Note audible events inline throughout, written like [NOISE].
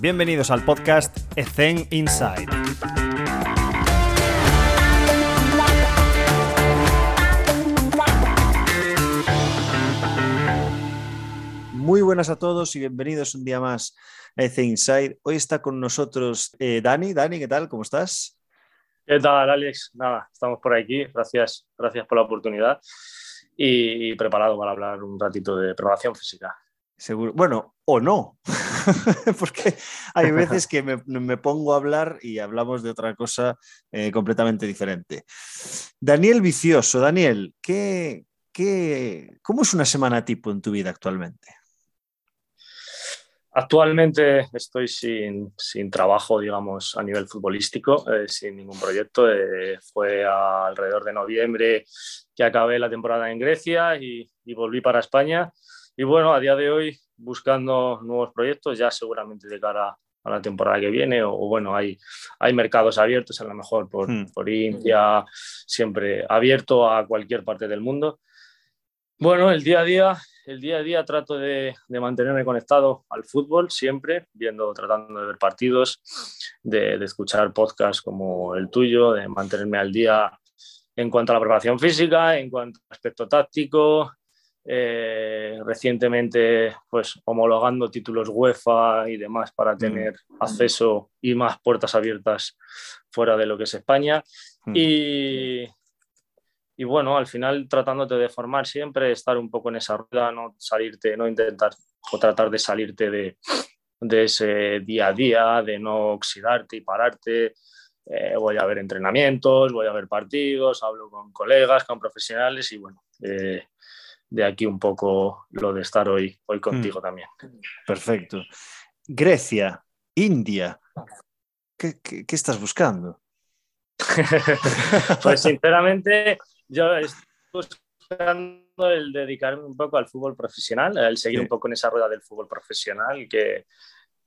Bienvenidos al podcast Ethen Inside. Muy buenas a todos y bienvenidos un día más a Ethen Inside. Hoy está con nosotros eh, Dani. Dani, ¿qué tal? ¿Cómo estás? ¿Qué tal, Alex? Nada, estamos por aquí. Gracias, gracias por la oportunidad y preparado para hablar un ratito de preparación física. Seguro. Bueno, o no, [LAUGHS] [LAUGHS] porque hay veces [LAUGHS] que me, pongo a hablar y hablamos de otra cosa eh, completamente diferente. Daniel Vicioso, Daniel, ¿qué, qué, ¿cómo es una semana tipo en tu vida actualmente? Actualmente estoy sin, sin, trabajo, digamos, a nivel futbolístico, eh, sin ningún proyecto. Eh, fue alrededor de noviembre que acabé la temporada en Grecia y, y volví para España y bueno, a día de hoy buscando nuevos proyectos, ya seguramente de cara a la temporada que viene, o, bueno, hay, hay mercados abiertos, a lo mejor por, hmm. por India, siempre abierto a cualquier parte del mundo. Bueno, el día a día, el día a día trato de, de, mantenerme conectado al fútbol siempre, viendo, tratando de ver partidos, de, de, escuchar podcasts como el tuyo, de mantenerme al día en cuanto a la preparación física, en cuanto al aspecto táctico, eh, recientemente pues homologando títulos UEFA y demás para mm. tener acceso y más puertas abiertas fuera de lo que es España. Mm. Y, y, bueno, al final tratándote de formar siempre, estar un poco en esa rueda, no salirte, no intentar o tratar de salirte de, de ese día a día, de no oxidarte y pararte. Eh, voy a ver entrenamientos, voy a ver partidos, hablo con colegas, con profesionales y bueno, eh, de aquí un poco lo de estar hoy, hoy contigo mm. también. Perfecto. Grecia, India, ¿qué, estás buscando? [LAUGHS] pues sinceramente, yo estoy buscando el dedicarme un poco al fútbol profesional, el seguir un poco en esa rueda del fútbol profesional que,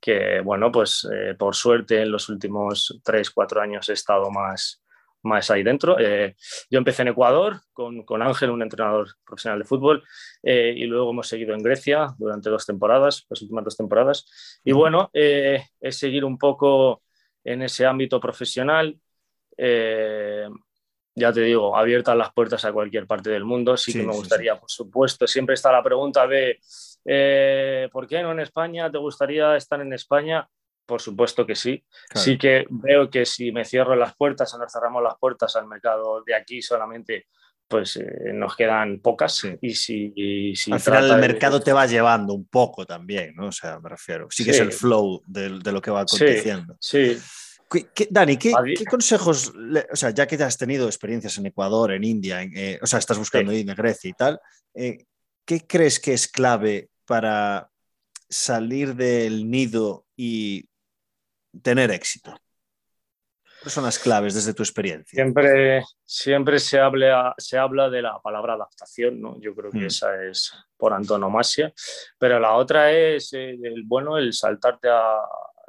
que bueno, pues eh, por suerte en los últimos tres, cuatro años he estado más, más ahí dentro. Eh, yo empecé en Ecuador con, con, Ángel, un entrenador profesional de fútbol, eh, y luego hemos seguido en Grecia durante dos temporadas, las últimas dos temporadas. Y bueno, eh, es seguir un poco en ese ámbito profesional. ya te digo, abiertas las puertas a cualquier parte del mundo. Sí, que me gustaría, por supuesto, siempre está la pregunta de ¿por qué no en España? ¿Te gustaría estar en España? Por supuesto que sí. Sí que veo que si me cierro las puertas o nos cerramos las puertas al mercado de aquí solamente, pues eh, nos quedan pocas. Y si, al final el mercado te va llevando un poco también, ¿no? O sea, me refiero. Sí que es el flow de, lo que va aconteciendo. Sí. Dani, ¿qué, consejos, o sea, ya que has tenido experiencias en Ecuador, en India, eh, o sea, estás buscando ir en Grecia y tal, eh, ¿qué crees que es clave para salir del nido y tener éxito? ¿Cuáles son las claves desde tu experiencia? Siempre, siempre se, habla, se habla de la palabra adaptación, ¿no? Yo creo que mm. esa es por antonomasia, pero la otra es eh, el, bueno, el saltarte a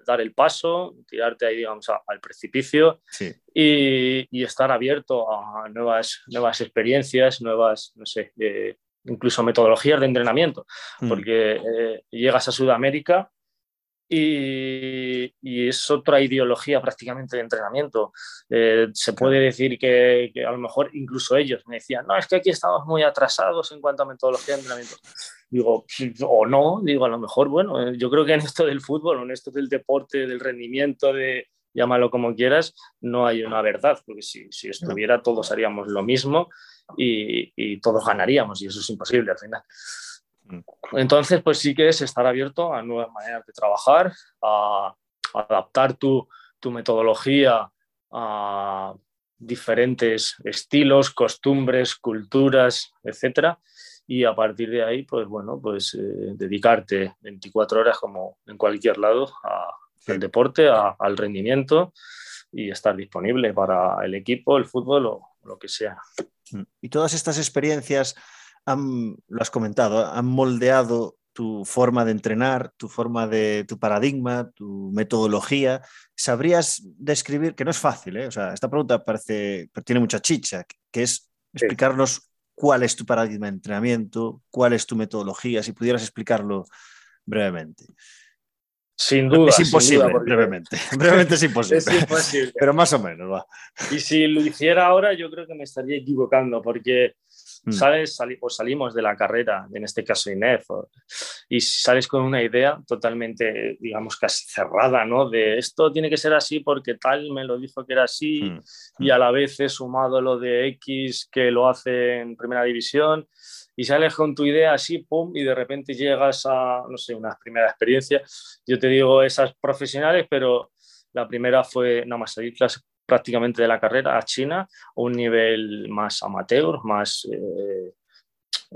dar el paso, tirarte ahí, digamos, al precipicio y, estar abierto a nuevas, nuevas experiencias, nuevas, no sé, eh, incluso metodologías de entrenamiento, mm. porque eh, llegas a Sudamérica y, es otra ideología prácticamente de entrenamiento. Eh, se puede decir que, a lo mejor incluso ellos me decían, no, es que aquí estamos muy atrasados en cuanto a metodología de entrenamiento. Digo, o no, digo, a lo mejor, bueno, eh, yo creo que en esto del fútbol, en esto del deporte, del rendimiento, de llámalo como quieras, no hay una verdad, porque si, si estuviera todos haríamos lo mismo y, y todos ganaríamos y eso es imposible al final. Entonces, pues sí que es estar abierto a nuevas maneras de trabajar, a, adaptar tu, metodología a diferentes estilos, costumbres, culturas, etcétera. Y a partir de ahí, pues bueno, pues eh, dedicarte 24 horas como en cualquier lado al deporte, al rendimiento y estar disponible para el equipo, el fútbol o lo que sea. Y todas estas experiencias lo has comentado, han moldeado tu forma de entrenar, tu forma de tu paradigma, tu metodología. ¿Sabrías describir, que no es fácil, ¿eh? o sea, esta pregunta parece, tiene mucha chicha, que es explicarnos cuál es tu paradigma de entrenamiento, cuál es tu metodología, si pudieras explicarlo brevemente. Sin duda. Es imposible, brevemente. [LAUGHS] Brevemente es imposible. es imposible. Pero más o menos, va. Y si lo hiciera ahora, yo creo que me estaría equivocando, porque Mm. Sales, o salimos de la carrera, en este caso INEF, y sales con una idea totalmente, digamos, casi cerrada, ¿no? De esto tiene que ser así porque tal me lo dijo que era así, mm. y a la vez he sumado lo de X que lo hace en primera división, y sales con tu idea así, pum, y de repente llegas a, no sé, una primera experiencia. Yo te digo esas profesionales, pero la primera fue nada más salir prácticamente de la carrera a China a un nivel más amateur, más eh,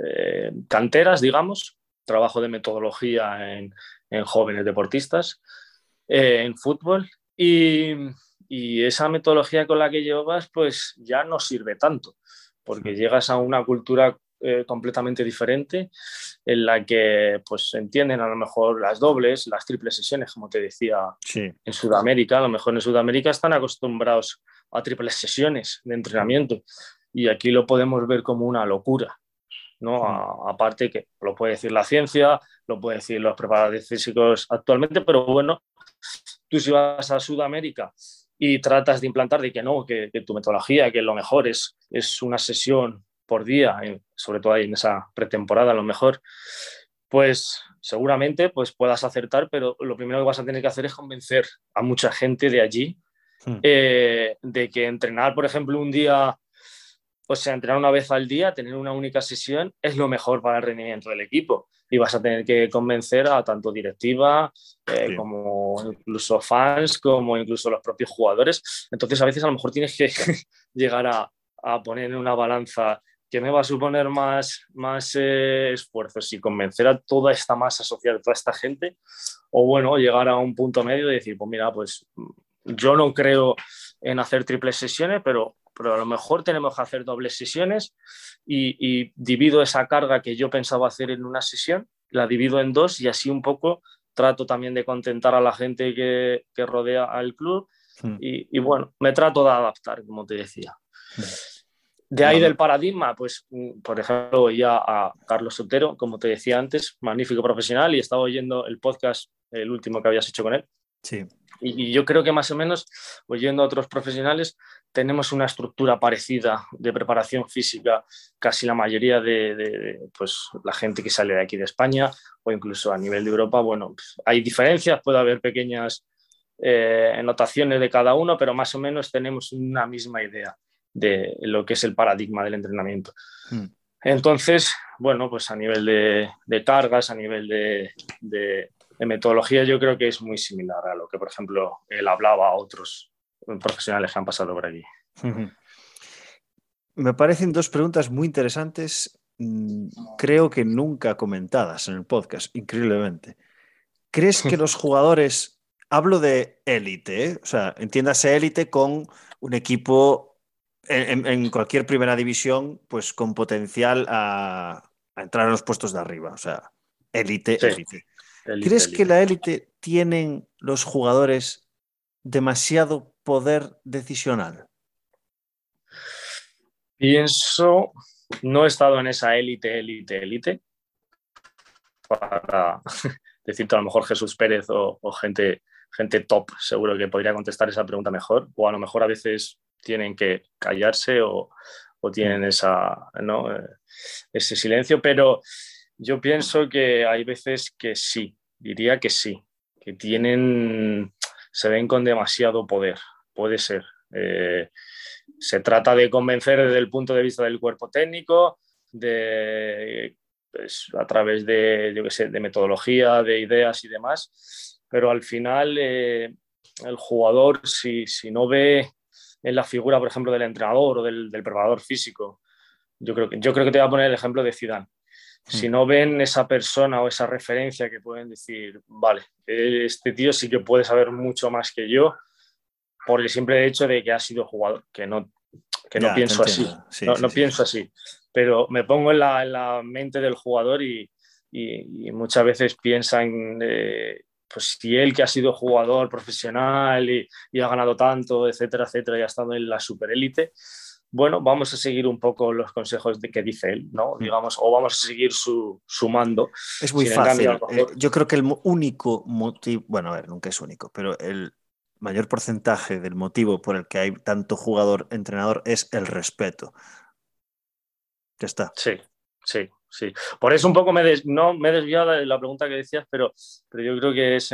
eh, canteras, digamos, trabajo de metodología en, jóvenes deportistas, eh, en fútbol. Y, y, esa metodología con la que llevas, pues ya no sirve tanto, porque llegas a una cultura eh, completamente diferente en la que pues entienden a lo mejor las dobles, las triples sesiones, como te decía en Sudamérica. A lo mejor en Sudamérica están acostumbrados a triples sesiones de entrenamiento y aquí lo podemos ver como una locura. ¿no? aparte que lo puede decir la ciencia, lo puede decir los preparadores físicos actualmente, pero bueno, tú si vas a Sudamérica y tratas de implantar de que no, que, que tu metodología, que lo mejor es, es una sesión por día, sobre todo ahí en esa pretemporada a lo mejor, pues seguramente pues puedas acertar, pero lo primero que vas a tener que hacer es convencer a mucha gente de allí hmm. eh, de que entrenar, por ejemplo, un día, o sea, entrenar una vez al día, tener una única sesión, es lo mejor para el rendimiento del equipo. Y vas a tener que convencer a tanto directiva eh, como incluso fans, como incluso los propios jugadores. Entonces, a veces a lo mejor tienes que [LAUGHS] llegar a, a poner en una balanza que me va a suponer más, más eh, esfuerzos y convencer a toda esta masa social, toda esta gente, o bueno, llegar a un punto medio y decir, pues mira, pues yo no creo en hacer triples sesiones, pero, pero a lo mejor tenemos que hacer dobles sesiones y, divido esa carga que yo pensaba hacer en una sesión, la divido en dos y así un poco trato también de contentar a la gente que, que rodea al club hmm. y, y, bueno, me trato de adaptar, como te decía. Hmm. De ahí del paradigma, pues, mm, por ejemplo, ya a Carlos Sotero, como te decía antes, magnífico profesional, y estaba oyendo el podcast, el último que habías hecho con él. Sí. Y, yo creo que más o menos, oyendo a otros profesionales, tenemos una estructura parecida de preparación física, casi la mayoría de, pues, la gente que sale de aquí de España o incluso a nivel de Europa. Bueno, pues, hay diferencias, puede haber pequeñas eh, anotaciones de cada uno, pero más o menos tenemos una misma idea de lo que es el paradigma del entrenamiento. Hmm. Entonces, bueno, pues a nivel de, cargas, a nivel de, metodología, yo creo que es muy similar a lo que, por ejemplo, él hablaba a otros profesionales que han pasado por allí. Me parecen dos preguntas muy interesantes, mm, creo que nunca comentadas en el podcast, increíblemente. ¿Crees que [LAUGHS] los jugadores, hablo de élite, ¿eh? o sea, entiéndase élite con un equipo en, cualquier primera división, pues con potencial a, entrar en los puestos de arriba. O sea, élite, élite. ¿Crees que la élite tienen los jugadores demasiado poder decisional? Pienso, no he estado en esa élite, élite, élite, para [LAUGHS] decirte a lo mejor Jesús Pérez o, o, gente, gente top, seguro que podría contestar esa pregunta mejor, o a lo mejor a veces tienen que callarse o, tienen esa, eh, ese silencio, pero yo pienso que hay veces que sí, diría que sí, que tienen, se ven con demasiado poder, puede ser. Eh, se trata de convencer desde el punto de vista del cuerpo técnico, de, pues, a través de, de metodología, de ideas y demás, pero al final eh, el jugador, si, si no ve en la figura, por ejemplo, del entrenador o del, preparador físico. Yo creo, que, yo creo que te voy a poner el ejemplo de Zidane. Si hmm. no ven esa persona o esa referencia que pueden decir, vale, este tío sí que puede saber mucho más que yo por el simple hecho de que ha sido jugador, que no, que no pienso así, no, pienso así, pero me pongo en la, en la mente del jugador y, y, muchas veces piensan eh, pues si él que ha sido jugador profesional y, ha ganado tanto, etcétera, etcétera, y ha estado en la superélite, bueno, vamos a seguir un poco los consejos de que dice él, ¿no? Mm. Digamos, o vamos a seguir su, mando. Es muy fácil. Eh, yo creo que el único motivo, bueno, a ver, nunca es único, pero el mayor porcentaje del motivo por el que hay tanto jugador-entrenador es el respeto. Ya está. Sí, sí, sí. Por eso un poco me, no, me he desviado de la pregunta que decías, pero, pero yo creo que es,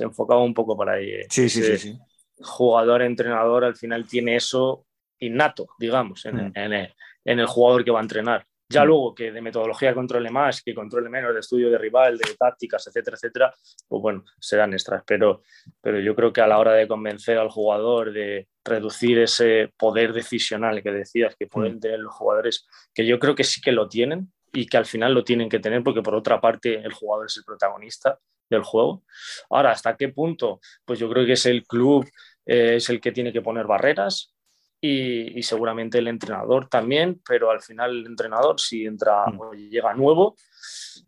enfocado un poco para ahí. Eh. Sí, sí, sí, sí. Jugador-entrenador al final tiene eso innato, digamos, mm. en, el, jugador que va a entrenar. Ya mm. luego que de metodología controle más, que controle menos, de estudio de rival, de tácticas, etcétera, etcétera, pues bueno, serán extras. Pero, pero yo creo que a la hora de convencer al jugador, de reducir ese poder decisional que decías que pueden mm. tener los jugadores, que yo creo que sí que lo tienen y que al final lo tienen que tener porque por otra parte el jugador es el protagonista del juego. Ahora, ¿hasta qué punto? Pues yo creo que es el club, eh, es el que tiene que poner barreras, y, seguramente el entrenador también, pero al final el entrenador si entra mm. o llega nuevo,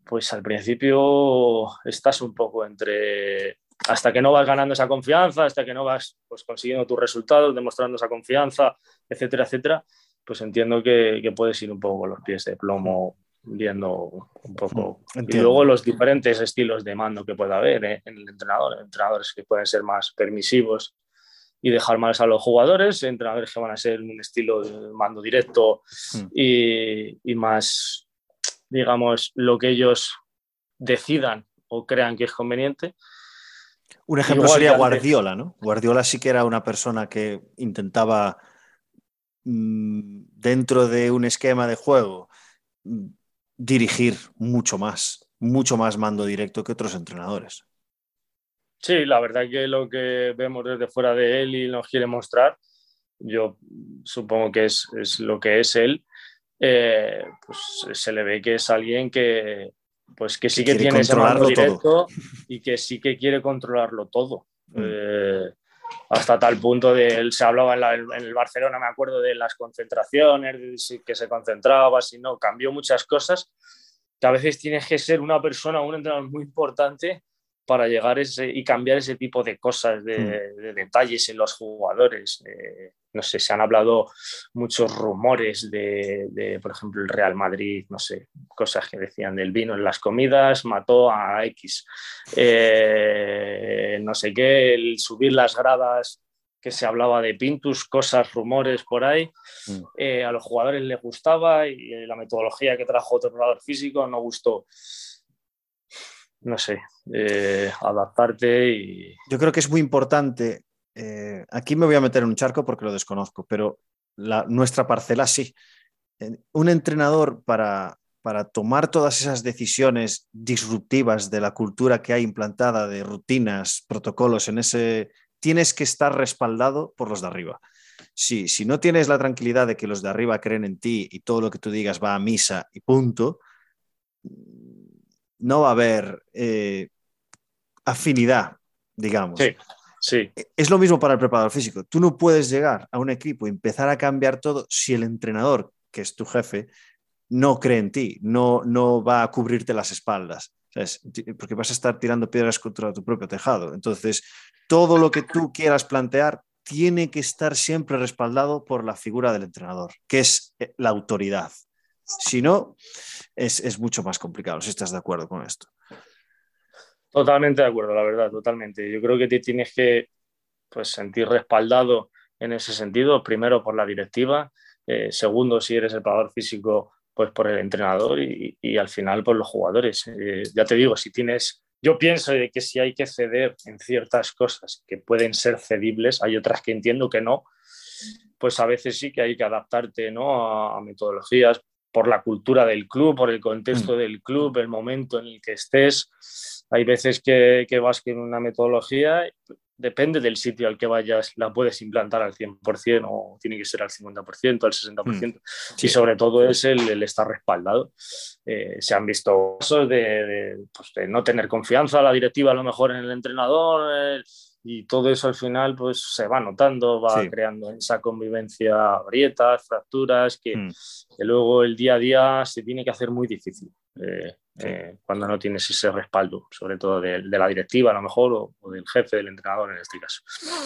pues al principio estás un poco entre hasta que no vas ganando esa confianza, hasta que no vas pues, consiguiendo tus resultados, demostrando esa confianza, etcétera, etcétera, pues entiendo que, que puedes ir un poco con los pies de plomo viendo un poco. Mm, y luego los diferentes estilos de mando que pueda haber ¿eh? en el entrenador, entrenadores que pueden ser más permisivos y dejar más a los jugadores, entrenadores que van a ser un estilo de mando directo hmm. y, más, digamos, lo que ellos decidan o crean que es conveniente. Un ejemplo sería Guardiola, ¿no? Guardiola sí que era una persona que intentaba, mm, dentro de un esquema de juego, mm, dirigir mucho más, mucho más mando directo que otros entrenadores. Sí, la verdad que lo que vemos desde fuera de él y nos quiere mostrar, yo supongo que es, lo que es él, eh, pues se le ve que es alguien que, pues que sí que, tiene ese mando directo [LAUGHS] y que sí que quiere controlarlo todo. Mm. Eh, hasta tal punto de él se hablaba en, el Barcelona, me acuerdo de las concentraciones, de que se concentraba, si no, cambió muchas cosas, que a veces tienes que ser una persona, un entrenador muy importante para llegar ese, y cambiar ese tipo de cosas, de, hmm. detalles en los jugadores. Eh, no sé, se han hablado muchos rumores de, por ejemplo, el Real Madrid, no sé, cosas que decían del vino en las comidas, mató a X. Eh, no sé qué, el subir las gradas que se hablaba de Pintus, cosas, rumores por ahí. Hmm. Eh, a los jugadores les gustaba y la metodología que trajo otro jugador físico no gustó no sé, eh, adaptarte y... Yo creo que es muy importante, eh, aquí me voy a meter en un charco porque lo desconozco, pero la, nuestra parcela sí. Un entrenador para, para tomar todas esas decisiones disruptivas de la cultura que hay implantada, de rutinas, protocolos en ese, tienes que estar respaldado por los de arriba. Sí, si no tienes la tranquilidad de que los de arriba creen en ti y todo lo que tú digas va a misa y punto, no va a haber eh, afinidad, digamos. Sí, sí. Es lo mismo para el preparador físico. Tú no puedes llegar a un equipo y empezar a cambiar todo si el entrenador, que es tu jefe, no cree en ti, no, no va a cubrirte las espaldas. Porque vas a estar tirando piedras contra tu propio tejado. Entonces, todo lo que tú quieras plantear tiene que estar siempre respaldado por la figura del entrenador, que es eh, la autoridad. Si no, es, mucho más complicado, si estás de acuerdo con esto. Totalmente de acuerdo, la verdad, totalmente. Yo creo que te tienes que pues, sentir respaldado en ese sentido, primero por la directiva, eh, segundo si eres el pagador físico, pues por el entrenador y, al final por los jugadores. Eh, ya te digo, si tienes, yo pienso que si hay que ceder en ciertas cosas que pueden ser cedibles, hay otras que entiendo que no, pues a veces sí que hay que adaptarte ¿no? a metodologías por la cultura del club, por el contexto mm. del club, el momento en el que estés. Hay veces que, que vas con una metodología, depende del sitio al que vayas, la puedes implantar al 100% o tiene que ser al 50%, al 60%. Mm. Y sobre todo es el, estar respaldado. Eh, se han visto casos de, pues, de, no tener confianza la directiva a lo mejor en el entrenador y todo eso al final pues se va notando, va creando esa convivencia, grietas, fracturas, que, mm. que, luego el día a día se tiene que hacer muy difícil. Eh, eh, cuando no tienes ese respaldo, sobre todo de, la directiva a lo mejor o, del jefe, del entrenador en este caso.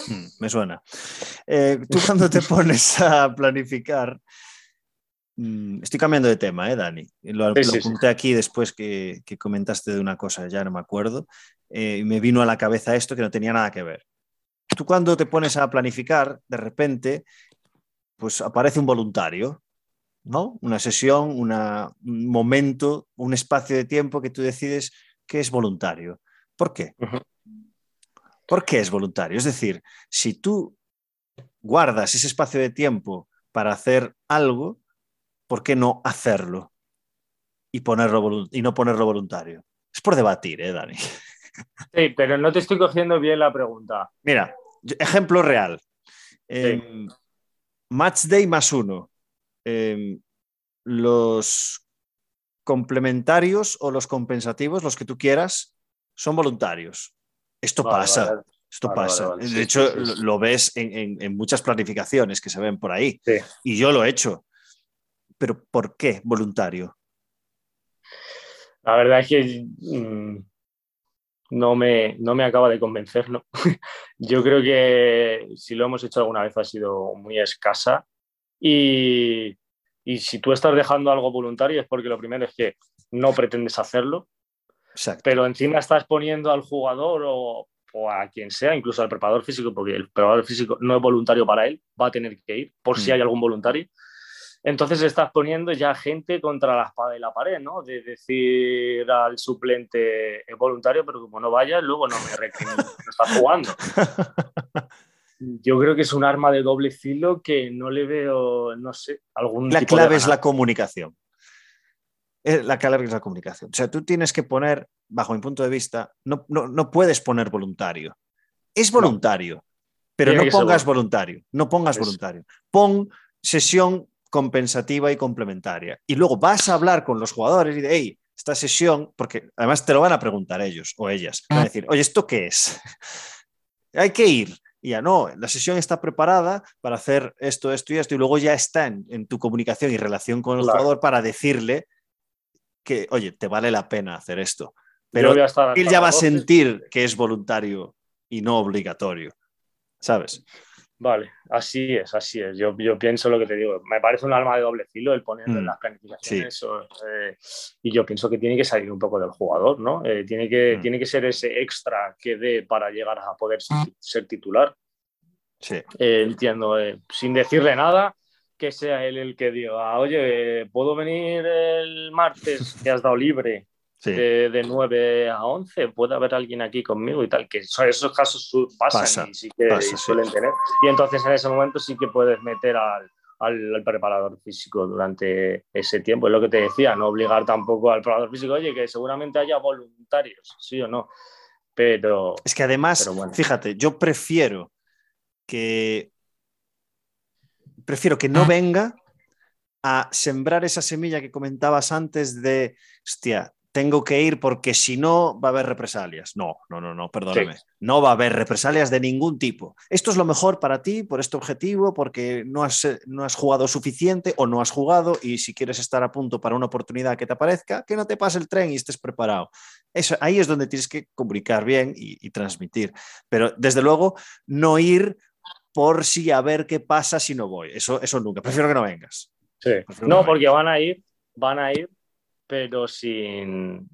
Mm, me suena. Eh, tú cuando te [LAUGHS] pones a planificar, estoy cambiando de tema, ¿eh, Dani? Lo, apunté aquí después que, comentaste de una cosa, ya no me acuerdo, y me vino a la cabeza esto que no tenía nada que ver. Tú cuando te pones a planificar, de repente, pues aparece un voluntario ¿no? Una sesión, un momento, un espacio de tiempo que tú decides que es voluntario. ¿Por qué? ¿Por qué es voluntario? Es decir, si tú guardas ese espacio de tiempo para hacer algo, ¿por qué no hacerlo y, ponerlo y no ponerlo voluntario? Es por debatir, ¿eh, Dani? Sí, pero no te estoy cogiendo bien la pregunta. Mira, ejemplo real. Em, match day más uno. Em, los complementarios o los compensativos, los que tú quieras, son voluntarios. Esto pasa. Esto pasa. de hecho, lo ves en, muchas planificaciones que se ven por ahí. Y yo lo he hecho. Pero ¿por qué voluntario? La verdad es que mm, no, me, no me acaba de convencer. ¿no? [LAUGHS] yo creo que si lo hemos hecho alguna vez ha sido muy escasa y, si tú estás dejando algo voluntario es porque lo primero es que no pretendes hacerlo, pero encima estás poniendo al jugador o, a quien sea, incluso al preparador físico, porque el preparador físico no es voluntario para él, va a tener que ir por si mm. hay algún voluntario. Entonces estás poniendo ya gente contra la espada y la pared, ¿no? De decir al suplente es voluntario, pero como no vaya, luego no me recrimina, [LAUGHS] no estás jugando. yo creo que es un arma de doble filo que no le veo, no sé, algún. La clave es la comunicación. Eh, la clave es la comunicación. O sea, tú tienes que poner, bajo mi punto de vista, no, no, puedes poner voluntario. Es voluntario, pero no pongas voluntario. No pongas voluntario. Pon sesión compensativa y complementaria. Y luego vas a hablar con los jugadores y de, hey, esta sesión, porque además te lo van a preguntar ellos o ellas. Van a decir, oye, ¿esto qué es? [LAUGHS] Hay que ir y ya no, la sesión está preparada para hacer esto, esto y esto, y luego ya está en, tu comunicación y relación con el jugador para decirle que, oye, te vale la pena hacer esto. Pero él ya va a sentir que es voluntario y no obligatorio, ¿sabes? Vale, así es, así es. Yo, yo, pienso lo que te digo. Me parece un arma de doble filo el ponerlo en mm, las planificaciones. Eh, y yo pienso que tiene que salir un poco del jugador, ¿no? Eh, tiene, que, mm. tiene que ser ese extra que dé para llegar a poder ser, titular. Sí. Eh, entiendo, sin decirle nada, que sea él el que diga, oye, ¿puedo venir el martes que has dado libre? De, 9 a 11, puede haber alguien aquí conmigo y tal, que esos casos pasan y sí que suelen tener. Y entonces en ese momento sí que puedes meter al, al, preparador físico durante ese tiempo. Es lo que te decía, no obligar tampoco al preparador físico, oye, que seguramente haya voluntarios, sí o no. Pero. Es que además, fíjate, yo prefiero que. Prefiero que no ah. venga a sembrar esa semilla que comentabas antes de, hostia, tengo que ir porque si no va a haber represalias. No, no, no, no, perdóname. No va a haber represalias de ningún tipo. Esto es lo mejor para ti, por este objetivo, porque no has, no has jugado suficiente o no has jugado y si quieres estar a punto para una oportunidad que te aparezca, que no te pase el tren y estés preparado. Eso, ahí es donde tienes que comunicar bien y, transmitir. Pero desde luego, no ir por si a ver qué pasa si no voy. Eso, eso nunca. Prefiero que no vengas. Sí. No, porque van a ir, van a ir pero sin,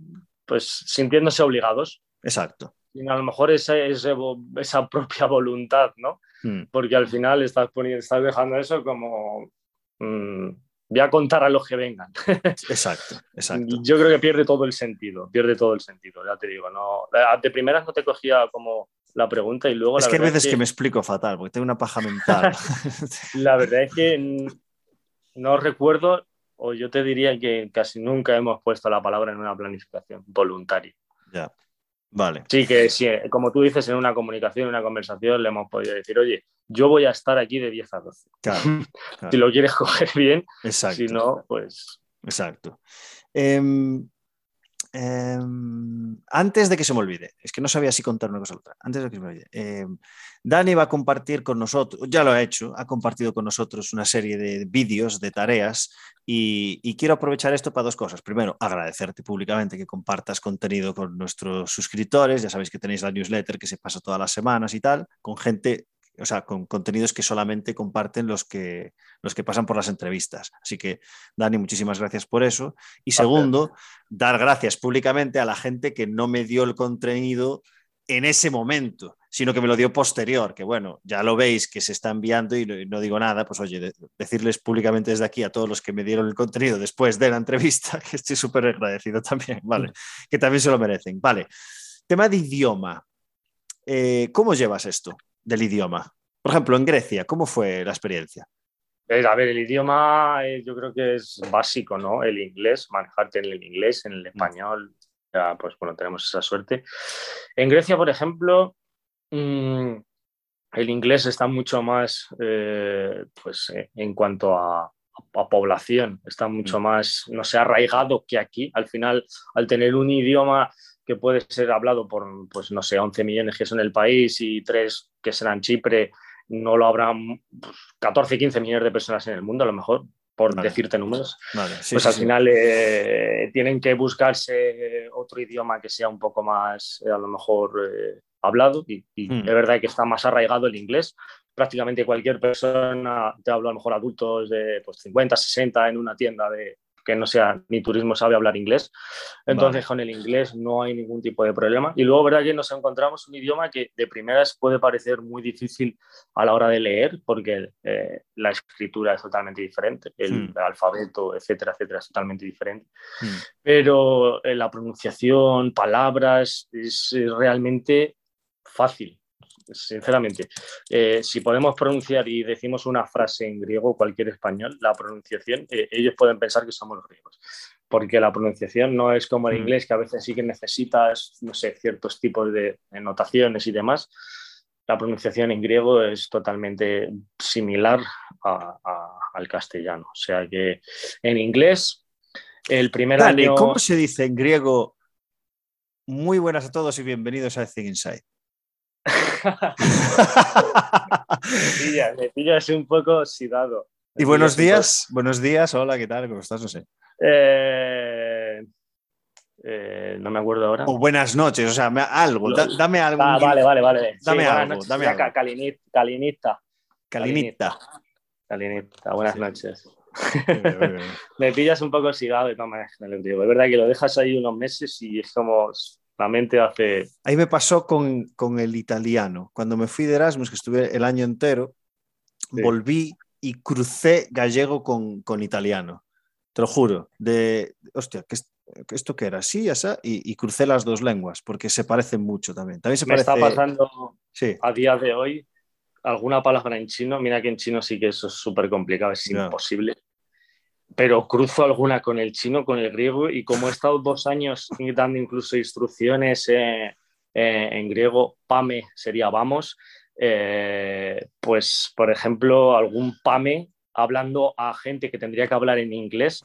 pues, sintiéndose obligados. Exacto. Y a lo mejor esa, esa, propia [LAUGHS] voluntad, ¿no? Hmm. Porque al final estás, poniendo, estás dejando eso como... Mm, voy a contar a los que vengan. [LAUGHS] Exacto, exacto. Yo creo que pierde todo el sentido, pierde todo el sentido, ya te digo. No, de primeras no te cogía como la pregunta y luego... Es que hay veces que... me explico fatal, porque tengo una paja mental. [LAUGHS] la verdad es que no recuerdo o yo te diría que casi nunca hemos puesto la palabra en una planificación voluntaria. Ya, vale. Sí, que sí, como tú dices, en una comunicación, en una conversación, le hemos podido decir, oye, yo voy a estar aquí de 10 a 12. [LAUGHS] Claro, si lo quieres [LAUGHS] coger bien, Exacto. si no, pues... Exacto. Em, Em, antes de que se me olvide, es que no sabía si contar una cosa otra. Antes de que se me olvide, em, Dani va a compartir con nosotros, ya lo ha hecho, ha compartido con nosotros una serie de vídeos, de tareas, y, y, quiero aprovechar esto para dos cosas. Primero, agradecerte públicamente que compartas contenido con nuestros suscriptores. Ya sabéis que tenéis la newsletter que se pasa todas las semanas y tal, con gente o sea, con contenidos que solamente comparten los que, los que pasan por las entrevistas. Así que, Dani, muchísimas gracias por eso. Y segundo, dar gracias públicamente a la gente que no me dio el contenido en ese momento, sino que me lo dio posterior, que bueno, ya lo veis que se está enviando y no, digo nada, pues oye, decirles públicamente desde aquí a todos los que me dieron el contenido después de la entrevista, [LAUGHS] que estoy súper agradecido también, ¿vale? Que también se lo merecen. Vale, tema de idioma. Eh, ¿Cómo llevas esto? Del idioma? Por ejemplo, en Grecia, ¿cómo fue la experiencia? Eh, a ver, el idioma eh, yo creo que es básico, ¿no? El inglés, manejarte en el inglés, en el mm. español, ya, pues bueno, tenemos esa suerte. En Grecia, por ejemplo, mm, el inglés está mucho más, eh, pues en cuanto a, población, está mucho mm. más, no sé, arraigado que aquí. Al final, al tener un idioma que puede ser hablado por, pues no sé, 11 millones que son el país y 3 que serán Chipre, no lo habrán 14, 15 millones de personas en el mundo, a lo mejor, por decirte números. pues al final eh, tienen que buscarse otro idioma que sea un poco más, eh, a lo mejor, eh, hablado. Y, hmm. es verdad que está más arraigado el inglés. Prácticamente cualquier persona, te hablo a lo mejor adultos de pues, 50, 60 en una tienda de, que no sea ni turismo sabe hablar inglés. Entonces con el inglés no hay ningún tipo de problema. Y luego, verdad que nos encontramos un idioma que de primeras puede parecer muy difícil a la hora de leer porque eh, la escritura es totalmente diferente, el hmm. alfabeto, etcétera, etcétera, es totalmente diferente. Hmm. Pero eh, la pronunciación, palabras, es realmente fácil sinceramente. Eh, si podemos pronunciar y decimos una frase en griego, cualquier español, la pronunciación, eh, ellos pueden pensar que somos griegos, porque la pronunciación no es como el mm. inglés, que a veces sí que necesitas, no sé, ciertos tipos de notaciones y demás. La pronunciación en griego es totalmente similar al castellano. O sea que en inglés, el primer año... ¿Cómo se dice en griego? Muy buenas a todos y bienvenidos a Thing Inside me, pillas, un poco oxidado. y buenos días, buenos días, hola, ¿qué tal? ¿Cómo estás? No sé. Eh, eh, no me acuerdo ahora. O buenas noches, o sea, algo, dame algo. Ah, vale, vale, vale. Dame algo, dame algo. Calinita. Calinita. Calinita, buenas noches. [LAUGHS] me pillas un poco oxidado y no me, me digo. Es verdad que lo dejas ahí unos meses y es como la mente hace... Ahí me pasó con, el italiano. Cuando me fui de Erasmus, que estuve el año entero, volví y crucé gallego con, italiano. Te lo juro. De, hostia, ¿qué, ¿esto qué era? Sí, esa, y, y, crucé las dos lenguas, porque se parecen mucho también. También se me está pasando a día de hoy alguna palabra en chino. Mira que en chino sí que eso es súper complicado, es imposible pero cruzo alguna con el chino, con el griego, y como he estado dos años dando incluso instrucciones eh, eh, en griego, pame sería vamos, eh, pues por ejemplo, algún pame hablando a gente que tendría que hablar en inglés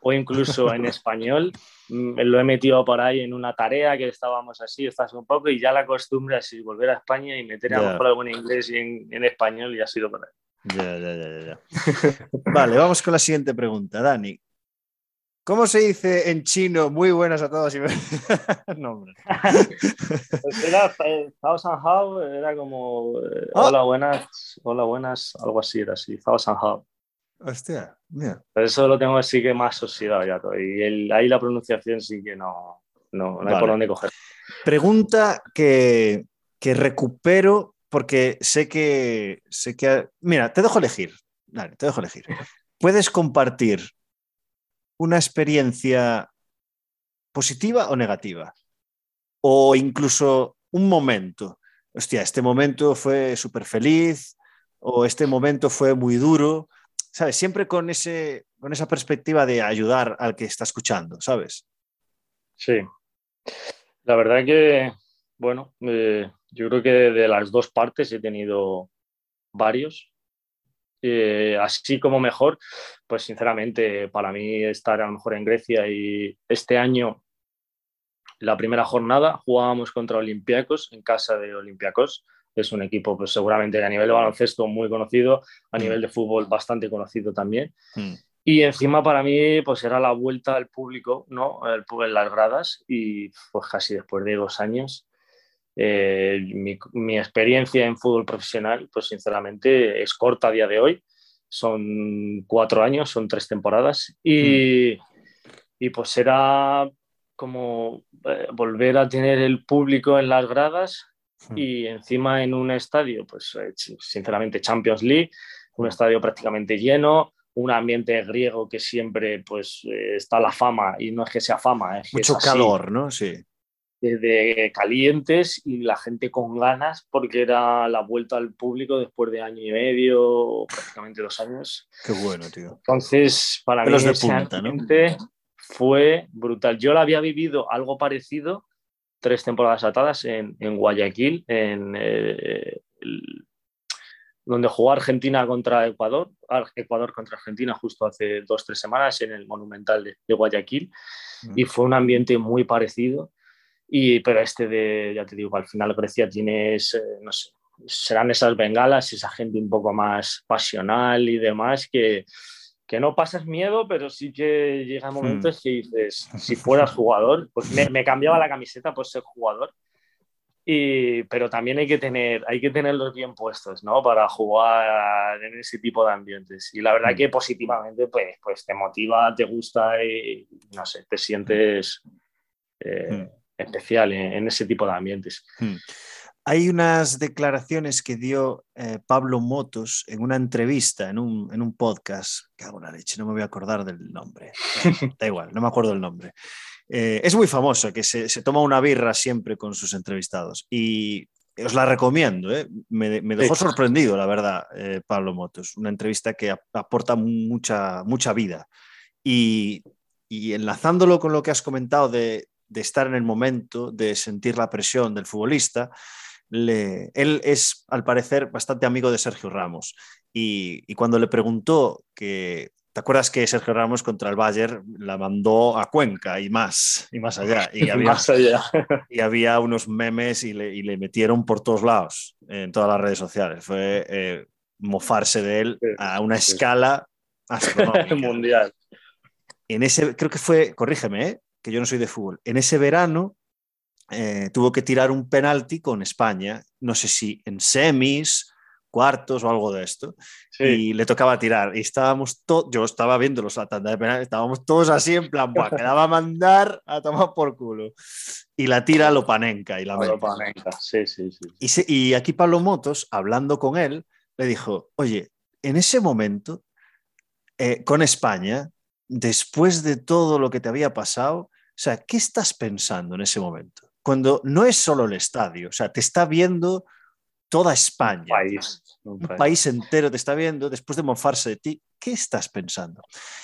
o incluso en [LAUGHS] español, mm, lo he metido por ahí en una tarea que estábamos así, estás un poco, y ya la costumbre es volver a España y meter a lo mejor algo en inglés y en, en español y ha sido por ahí. Ya, ya, ya, ya. vale, vamos con la siguiente pregunta, Dani. ¿Cómo se dice en chino muy buenas a todos? [LAUGHS] no, hombre. Pues era eh, Hao era como eh, ah. hola buenas, hola buenas, algo así era así, Zhao San Hao. Hostia, mira. Pero eso lo tengo así que más oxidado ya todo. Y ahí la pronunciación sí que no, no, hay por dónde coger. Pregunta que, que recupero porque sé que, sé que... Mira, te dejo elegir. Dale, te dejo elegir. ¿Puedes compartir una experiencia positiva o negativa? O incluso un momento. Hostia, este momento fue súper feliz o este momento fue muy duro. ¿Sabes? Siempre con, ese, con esa perspectiva de ayudar al que está escuchando, ¿sabes? Sí. La verdad que, bueno, eh, yo creo que de las dos partes he tenido varios. Eh, así como mejor, pues sinceramente para mí estar a lo mejor en Grecia y este año la primera jornada jugábamos contra Olympiacos en casa de Olympiacos. Es un equipo pues, seguramente a nivel de baloncesto muy conocido, a mm. nivel de fútbol bastante conocido también. Mm. Y encima para mí pues era la vuelta al público, ¿no? El, en las gradas y pues casi después de dos años eh, mi, experiencia en fútbol profesional pues sinceramente es corta a día de hoy. Son cuatro años, son tres temporadas y, mm. y pues era como eh, volver a tener el público en las gradas hmm. y encima en un estadio, pues eh, sinceramente Champions League, un estadio prácticamente lleno, un ambiente griego que siempre pues está la fama y no es que sea fama, es mucho calor, ¿no? Sí. De, calientes y la gente con ganas porque era la vuelta al público después de año y medio, prácticamente dos años. Qué bueno, tío. Entonces, para mí de punta, ¿no? fue brutal. Yo la había vivido algo parecido tres temporadas atadas en, Guayaquil, en eh, donde jugó Argentina contra Ecuador, Ecuador contra Argentina justo hace dos, tres semanas en el Monumental de, Guayaquil, mm. y fue un ambiente muy parecido. Y, pero este de, ya te digo, al final Grecia tienes, eh, no sé, serán esas bengalas, esa gente un poco más pasional y demás que, que no pasas miedo, pero sí que llega hmm. momentos que dices, si fueras jugador, pues me, cambiaba la camiseta por ser jugador. Y, pero también hay que, tener, hay que tenerlos bien puestos, ¿no? Para jugar en ese tipo de ambientes. Y la verdad hmm. que positivamente, pues, pues te motiva, te gusta y, no sé, te sientes eh, hmm. Especial en, ese tipo de ambientes. Hay unas declaraciones que dio eh, Pablo Motos en una entrevista, en un, en un podcast. Cago en la leche, no me voy a acordar del nombre. [LAUGHS] da igual, no me acuerdo del nombre. Eh, es muy famoso, que se, se, toma una birra siempre con sus entrevistados. Y os la recomiendo, ¿eh? me, me, dejó sorprendido, la verdad, Pablo Motos. Una entrevista que aporta mucha, mucha vida. Y, y enlazándolo con lo que has comentado de, de estar en el momento, de sentir la presión del futbolista, él es, al parecer, bastante amigo de Sergio Ramos. Y, cuando le preguntó que, ¿te acuerdas que Sergio Ramos contra el Bayern la mandó a Cuenca y más, y más allá? [LAUGHS] Y había, más allá. [LAUGHS] y había unos memes y le, metieron por todos lados, en todas las redes sociales. Fue eh, mofarse de él a una escala [LAUGHS] astronómica. Mundial. En ese, creo que fue, corrígeme, ¿eh? Que yo no soy de fútbol, en ese verano eh, tuvo que tirar un penalti con España, no sé si en semis, cuartos o algo de esto, y le tocaba tirar. Y estábamos todos, yo estaba viendo los tanda de penal, estábamos todos así en plan, Buah, quedaba a mandar a tomar por culo. Y la tira Lopanenka y la Lopanenka, sí, sí, sí. Y, y aquí Pablo Motos, hablando con él, le dijo, oye, en ese momento, eh, con España, después de todo lo que te había pasado, sea, ¿qué estás pensando en ese momento? cuando no es solo el estadio, o sea, te está viendo toda España. Un país, entero te está viendo después de mofarse de ti. ¿Qué estás pensando?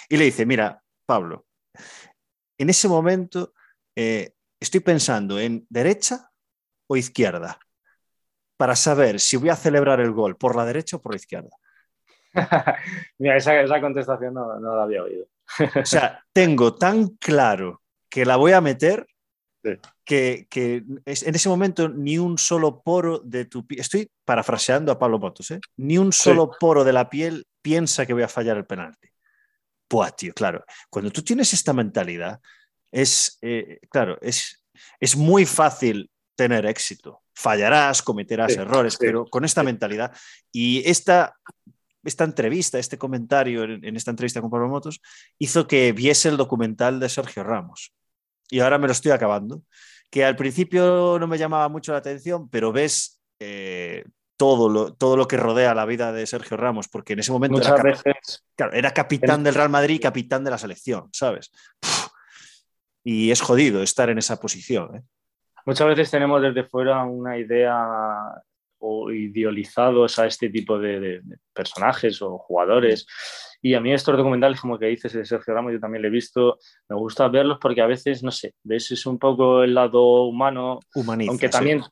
Y le dice, mira, Pablo, en ese momento eh, estoy pensando en derecha o izquierda para saber si voy a celebrar el gol por la derecha o por la izquierda. [LAUGHS] Mira, esa, contestación no, no, la había oído. o sea, tengo tan claro que la voy a meter que, en ese momento ni un solo poro de tu piel, estoy parafraseando a Pablo Motos, ¿eh? ni un solo poro de la piel piensa que voy a fallar el penalti. Pues, tío, claro, cuando tú tienes esta mentalidad, es, eh, claro, es, es muy fácil tener éxito. Fallarás, cometerás errores, pero con esta mentalidad y esta, esta entrevista, este comentario en, en, esta entrevista con Pablo Motos, hizo que viese el documental de Sergio Ramos y ahora me lo estoy acabando, que al principio no me llamaba mucho la atención, pero ves eh, todo, lo, todo lo que rodea la vida de Sergio Ramos, porque en ese momento era, veces... era capitán del Real Madrid y capitán de la selección, ¿sabes? Y es jodido estar en esa posición. ¿eh? Muchas veces tenemos desde fuera una idea o idealizados a este tipo de, personajes o jugadores. Y a mí estos documentales, como que dices de Sergio Ramos, yo también lo he visto, me gusta verlos porque a veces, no sé, ves es un poco el lado humano, aunque también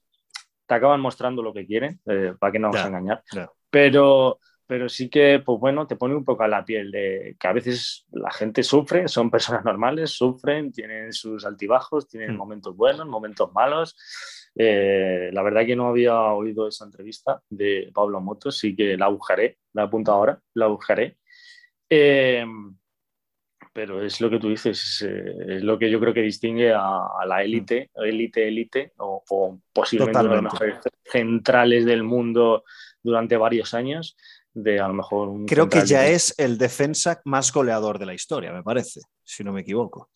te acaban mostrando lo que quieren, eh, para que no vamos a engañar. Pero, pero sí que, pues bueno, te pone un poco a la piel de que a veces la gente sufre, son personas normales, sufren, tienen sus altibajos, tienen mm. momentos buenos, momentos malos. Eh, la verdad que no había oído esa entrevista de Pablo Motos, sí que la buscaré, la apunto ahora, la buscaré. Eh, pero es lo que tú dices, es, lo que yo creo que distingue a, la élite, élite, élite, o, posiblemente uno de los mejores centrales del mundo durante varios años, de a lo mejor un Creo que ya es el defensa más goleador de la historia, me parece, si no me equivoco.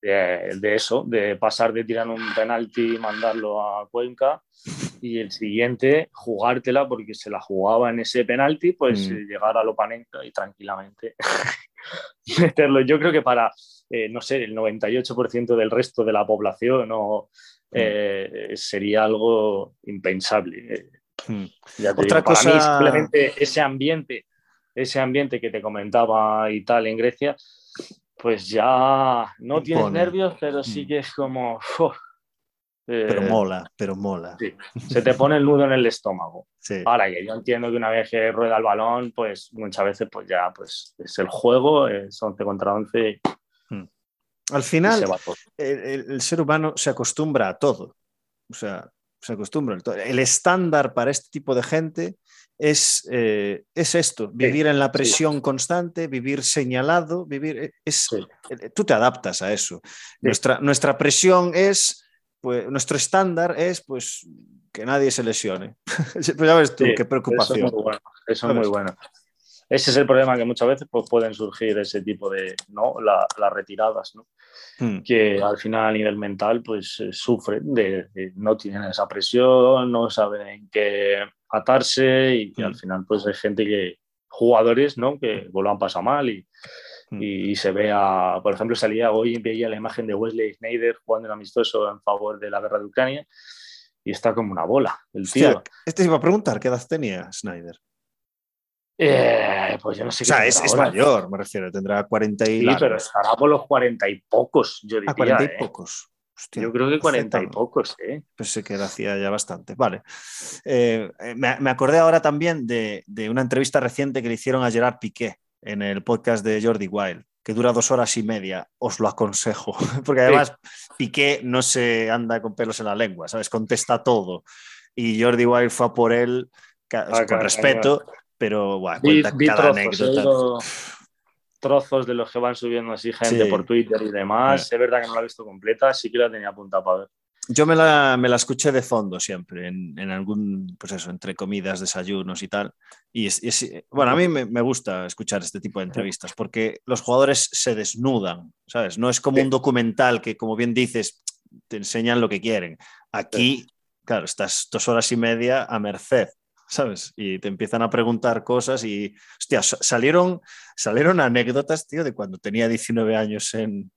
De, eso, de pasar de tirar un penalti y mandarlo a Cuenca y el siguiente jugártela porque se la jugaba en ese penalti, pues mm. llegar a Lopanenka y tranquilamente [LAUGHS] meterlo. Yo creo que para, eh, no sé, el 98% del resto de la población no, mm. eh, sería algo impensable. Hmm. Otra cosa... simplemente ese ambiente, ese ambiente que te comentaba y tal en Grecia, pues ya no tienes nervios, pero sí hmm. que es como... pero eh, mola, pero mola. se te pone el nudo en el estómago. [LAUGHS] Ahora que yo entiendo que una vez que rueda el balón, pues muchas veces pues ya pues es el juego, es 11 contra 11. Hmm. Al final, el, ser humano se acostumbra a todo. O sea, se acostumbra. El estándar para este tipo de gente es, eh, es esto, vivir en la presión constante, vivir señalado, vivir... Eh, es, eh, Tú te adaptas a eso. Nuestra, nuestra presión es, pues, nuestro estándar es, pues, que nadie se lesione. [LAUGHS] pues ya ves tú, qué preocupación. Eso es muy bueno ese es el problema que muchas veces pues, pueden surgir ese tipo de, ¿no? las retiradas, ¿no? Hmm. que al final a nivel mental pues sufren, de, no tienen esa presión, no saben en qué atarse y, al hmm. final pues hay gente que, jugadores, ¿no? que lo han pasado mal y, y se vea, por ejemplo, salía hoy veía la imagen de Wesley Snyder jugando en amistoso en favor de la guerra de Ucrania y está como una bola el tío. este iba a preguntar, ¿qué edad tenía Snyder? Eh, pues yo no sé. O sea, es, mayor, me refiero, tendrá 40 y. Sí, pero estará por los 40 y pocos, yo diría. A 40 y ¿eh? pocos. Yo creo que 40 y pocos, ¿eh? Se queda hacía ya bastante. Vale. Eh, me, acordé ahora también de, de, una entrevista reciente que le hicieron a Gerard Piqué en el podcast de Jordi Wild, que dura dos horas y media. Os lo aconsejo. [LAUGHS] Porque además Piqué no se anda con pelos en la lengua, ¿sabes? Contesta todo. Y Jordi Wild fue a por él ah, con respeto pero bueno, cuenta cada anécdota. Trozos de los que van subiendo así gente por Twitter y demás. Es verdad que no la he visto completa, sí que la tenía apuntada para ver. Yo me la, me la escuché de fondo siempre, en, en, algún, pues eso, entre comidas, desayunos y tal. Y, bueno, a mí me, me, gusta escuchar este tipo de entrevistas porque los jugadores se desnudan, ¿sabes? No es como un documental que, como bien dices, te enseñan lo que quieren. Aquí, claro, estás dos horas y media a merced ¿sabes? Y te empiezan a preguntar cosas y, hostia, salieron, salieron anécdotas, tío, de cuando tenía 19 años en,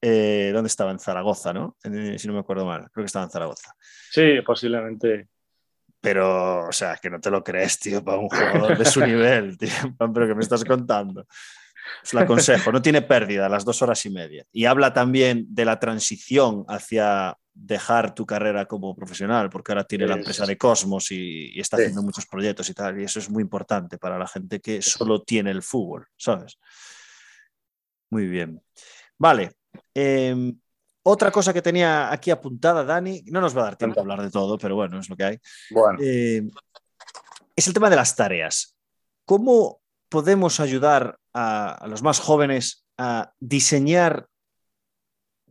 eh, ¿dónde estaba? En Zaragoza, ¿no? si no me acuerdo mal, creo que estaba en Zaragoza. Sí, posiblemente. Pero, o sea, que no te lo crees, tío, para un jugador de su nivel, tío, pero que me estás contando. Os lo aconsejo, no tiene pérdida, las dos horas y media. Y habla también de la transición hacia dejar tu carrera como profesional, porque ahora tiene la empresa de Cosmos y, está haciendo muchos proyectos y tal, y eso es muy importante para la gente que solo tiene el fútbol, ¿sabes? Muy bien. Vale. Em, otra cosa que tenía aquí apuntada, Dani, no nos va a dar tiempo a hablar de todo, pero bueno, es lo que hay. Em, es el tema de las tareas. ¿Cómo podemos ayudar a los más jóvenes a diseñar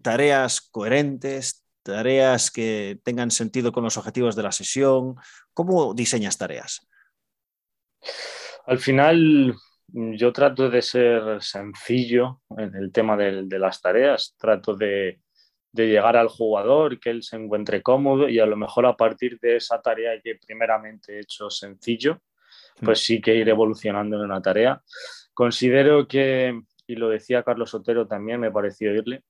tareas coherentes, tareas que tengan sentido con los objetivos de la sesión? ¿Cómo diseñas tareas? Al final, yo trato de ser sencillo en el tema de, las tareas, trato de, llegar al jugador, que él se encuentre cómodo y a lo mejor a partir de esa tarea que primeramente he hecho sencillo, pues sí que ir evolucionando en una tarea. Considero que, y lo decía Carlos Sotero también, me pareció oírle,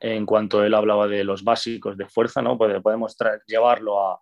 en cuanto él hablaba de los básicos de fuerza, ¿no? podemos llevarlo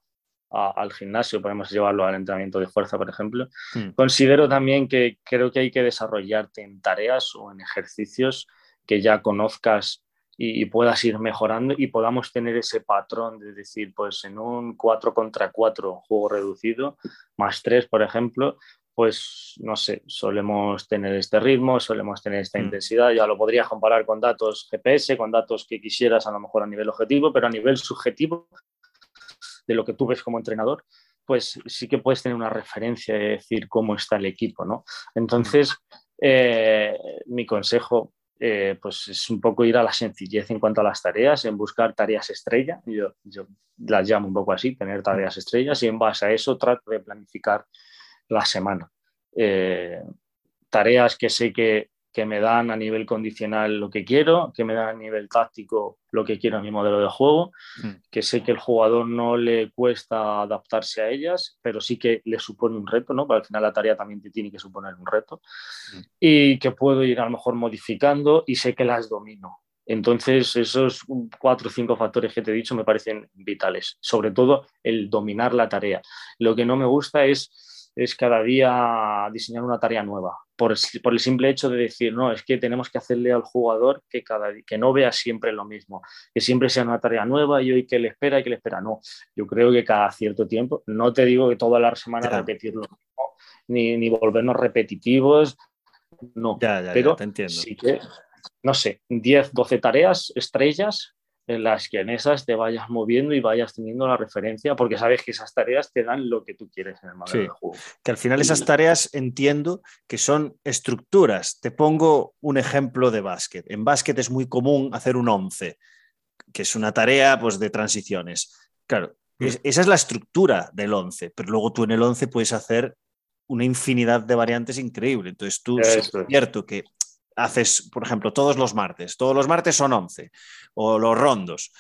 al gimnasio, podemos llevarlo al entrenamiento de fuerza, por ejemplo. Hmm. Considero también que creo que hay que desarrollarte en tareas o en ejercicios que ya conozcas y, puedas ir mejorando y podamos tener ese patrón de decir, pues en un 4 contra 4 juego reducido, más 3, por ejemplo, pues no sé, solemos tener este ritmo, solemos tener esta mm. intensidad, ya lo podrías comparar con datos GPS, con datos que quisieras a lo mejor a nivel objetivo, pero a nivel subjetivo de lo que tú ves como entrenador, pues sí que puedes tener una referencia de decir cómo está el equipo, ¿no? Entonces, eh, mi consejo eh, pues es un poco ir a la sencillez en cuanto a las tareas, en buscar tareas estrella, yo, yo las llamo un poco así, tener tareas estrellas y en base a eso trato de planificar la semana. Eh, tareas que sé que, que, me dan a nivel condicional lo que quiero, que me dan a nivel táctico lo que quiero a mi modelo de juego, mm. que sé que el jugador no le cuesta adaptarse a ellas, pero sí que le supone un reto, ¿no? Porque al final la tarea también te tiene que suponer un reto mm. y que puedo ir a lo mejor modificando y sé que las domino. Entonces, esos cuatro o cinco factores que te he dicho me parecen vitales, sobre todo el dominar la tarea. Lo que no me gusta es es cada día diseñar una tarea nueva, por, el simple hecho de decir, no, es que tenemos que hacerle al jugador que, cada, que no vea siempre lo mismo, que siempre sea una tarea nueva y hoy que le espera y que le espera. No, yo creo que cada cierto tiempo, no te digo que toda la semana repetirlo, ni, ni volvernos repetitivos, no, pero sí que, no sé, 10, 12 tareas, estrellas en las que en esas te vayas moviendo y vayas teniendo la referencia, porque sabes que esas tareas te dan lo que tú quieres en el modelo de juego. Que al final esas tareas entiendo que son estructuras. Te pongo un ejemplo de básquet. En básquet es muy común hacer un 11, que es una tarea pues, de transiciones. Claro, mm. esa es la estructura del 11, pero luego tú en el 11 puedes hacer una infinidad de variantes increíble. Entonces tú, es cierto que haces, por ejemplo, todos los martes, todos los martes son 11, o los rondos.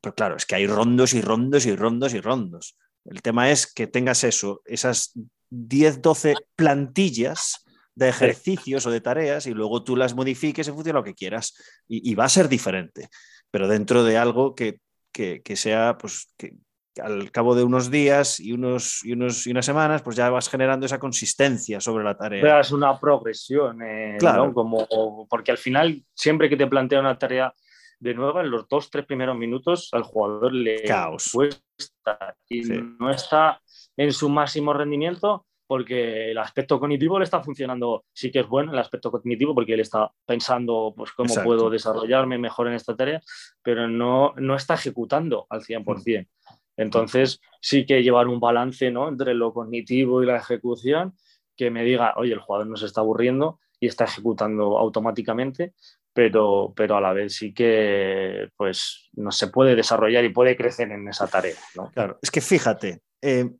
Pero claro, es que hay rondos y rondos y rondos y rondos. El tema es que tengas eso, esas 10, 12 plantillas de ejercicios o de tareas y luego tú las modifiques en función de lo que quieras y, va a ser diferente, pero dentro de algo que, que, que sea, pues, que, al cabo de unos días y, unos, y, unos, y unas semanas, pues ya vas generando esa consistencia sobre la tarea. Es una progresión, eh, claro. Como, porque al final, siempre que te plantea una tarea de nuevo, en los dos, tres primeros minutos al jugador le Caos. cuesta y no está en su máximo rendimiento porque el aspecto cognitivo le está funcionando, sí que es bueno el aspecto cognitivo porque él está pensando pues cómo puedo desarrollarme mejor en esta tarea, pero no, no está ejecutando al 100%. Entonces, sí que llevar un balance ¿no? entre lo cognitivo y la ejecución, que me diga, oye, el jugador no se está aburriendo y está ejecutando automáticamente, pero, pero a la vez sí que pues, no se puede desarrollar y puede crecer en esa tarea. ¿no? Claro, es que fíjate, eh,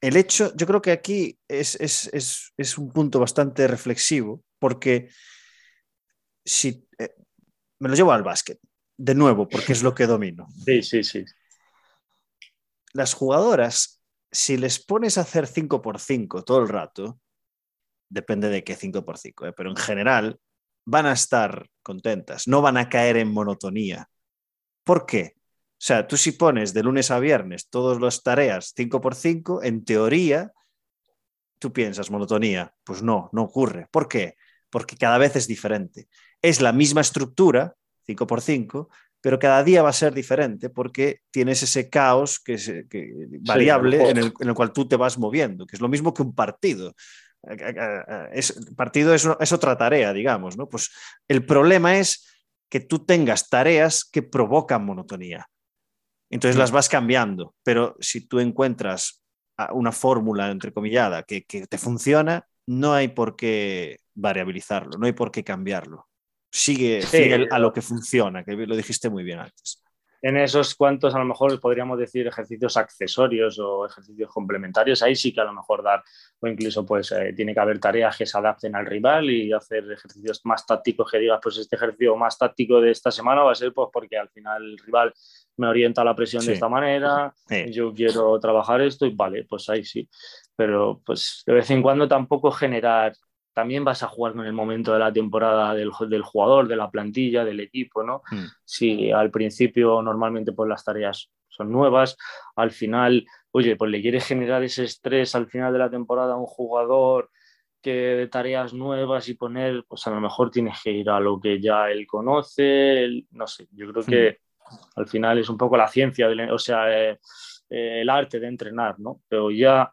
el hecho, yo creo que aquí es, es, un punto bastante reflexivo, porque si eh, me lo llevo al básquet, de nuevo, porque es lo que domino. Sí, sí, sí las jugadoras, si les pones a hacer 5x5 todo el rato, depende de qué 5x5, ¿eh? pero en general van a estar contentas, no van a caer en monotonía. ¿Por qué? O sea, tú si pones de lunes a viernes todas las tareas 5x5, en teoría, tú piensas monotonía. Pues no, no ocurre. ¿Por qué? Porque cada vez es diferente. Es la misma estructura, 5x5, pero cada día va a ser diferente porque tienes ese caos que es variable en, el, cual tú te vas moviendo, que es lo mismo que un partido. Eh, eh, eh, es, partido es, es, otra tarea, digamos, ¿no? Pues el problema es que tú tengas tareas que provocan monotonía. Entonces las vas cambiando, pero si tú encuentras una fórmula entrecomillada que, que te funciona, no hay por qué variabilizarlo, no hay por qué cambiarlo sigue fiel a lo que funciona, que lo dijiste muy bien antes. En esos cuantos, a lo mejor podríamos decir ejercicios accesorios o ejercicios complementarios, ahí sí que a lo mejor dar, o incluso pues eh, tiene que haber tareas que se adapten al rival y hacer ejercicios más tácticos que digas, pues este ejercicio más táctico de esta semana va a ser pues porque al final el rival me orienta la presión de esta manera, yo quiero trabajar esto y vale, pues ahí sí. Pero pues de vez en cuando tampoco generar también vas a jugar con el momento de la temporada del, del jugador, de la plantilla, del equipo, ¿no? Mm. Si al principio normalmente pues las tareas son nuevas, al final, oye, pues le quieres generar ese estrés al final de la temporada a un jugador que de tareas nuevas y poner, pues a lo mejor tienes que ir a lo que ya él conoce, no sé, yo creo que mm. al final es un poco la ciencia, o sea, eh, eh, el arte de entrenar, ¿no? Pero ya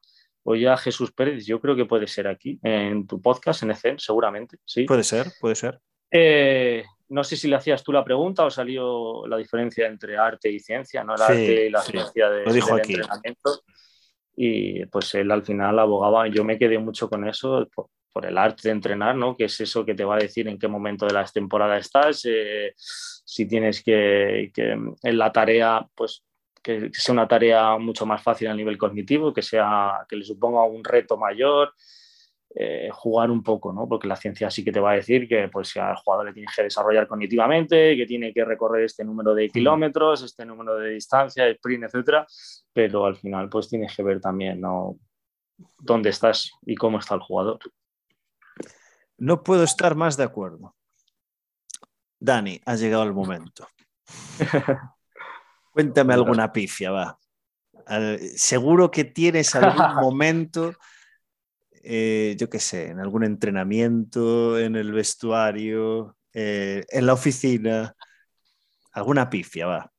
Oye a Jesús Pérez, yo creo que puede ser aquí, en tu podcast, en ECEN, seguramente, sí. Puede ser, puede ser. Eh, no sé si le hacías tú la pregunta o salió la diferencia entre arte y ciencia, ¿no? El arte y la ciencia de, Lo dijo del aquí. entrenamiento. Y pues él al final abogaba, yo me quedé mucho con eso, por, por el arte de entrenar, ¿no? Que es eso que te va a decir en qué momento de la temporada estás, eh, si tienes que, que, en la tarea, pues que, sea una tarea mucho más fácil a nivel cognitivo, que, sea, que le suponga un reto mayor, eh, jugar un poco, ¿no? Porque la ciencia sí que te va a decir que pues, al jugador le tienes que desarrollar cognitivamente, que tiene que recorrer este número de kilómetros, este número de distancia, sprint, etcétera, pero al final pues tienes que ver también, ¿no? dónde estás y cómo está el jugador. No puedo estar más de acuerdo. Dani, ha llegado el momento. [LAUGHS] Cuéntame alguna pifia, va. Seguro que tienes algún [LAUGHS] momento, eh, yo qué sé, en algún entrenamiento, en el vestuario, eh, en la oficina. Alguna pifia, va.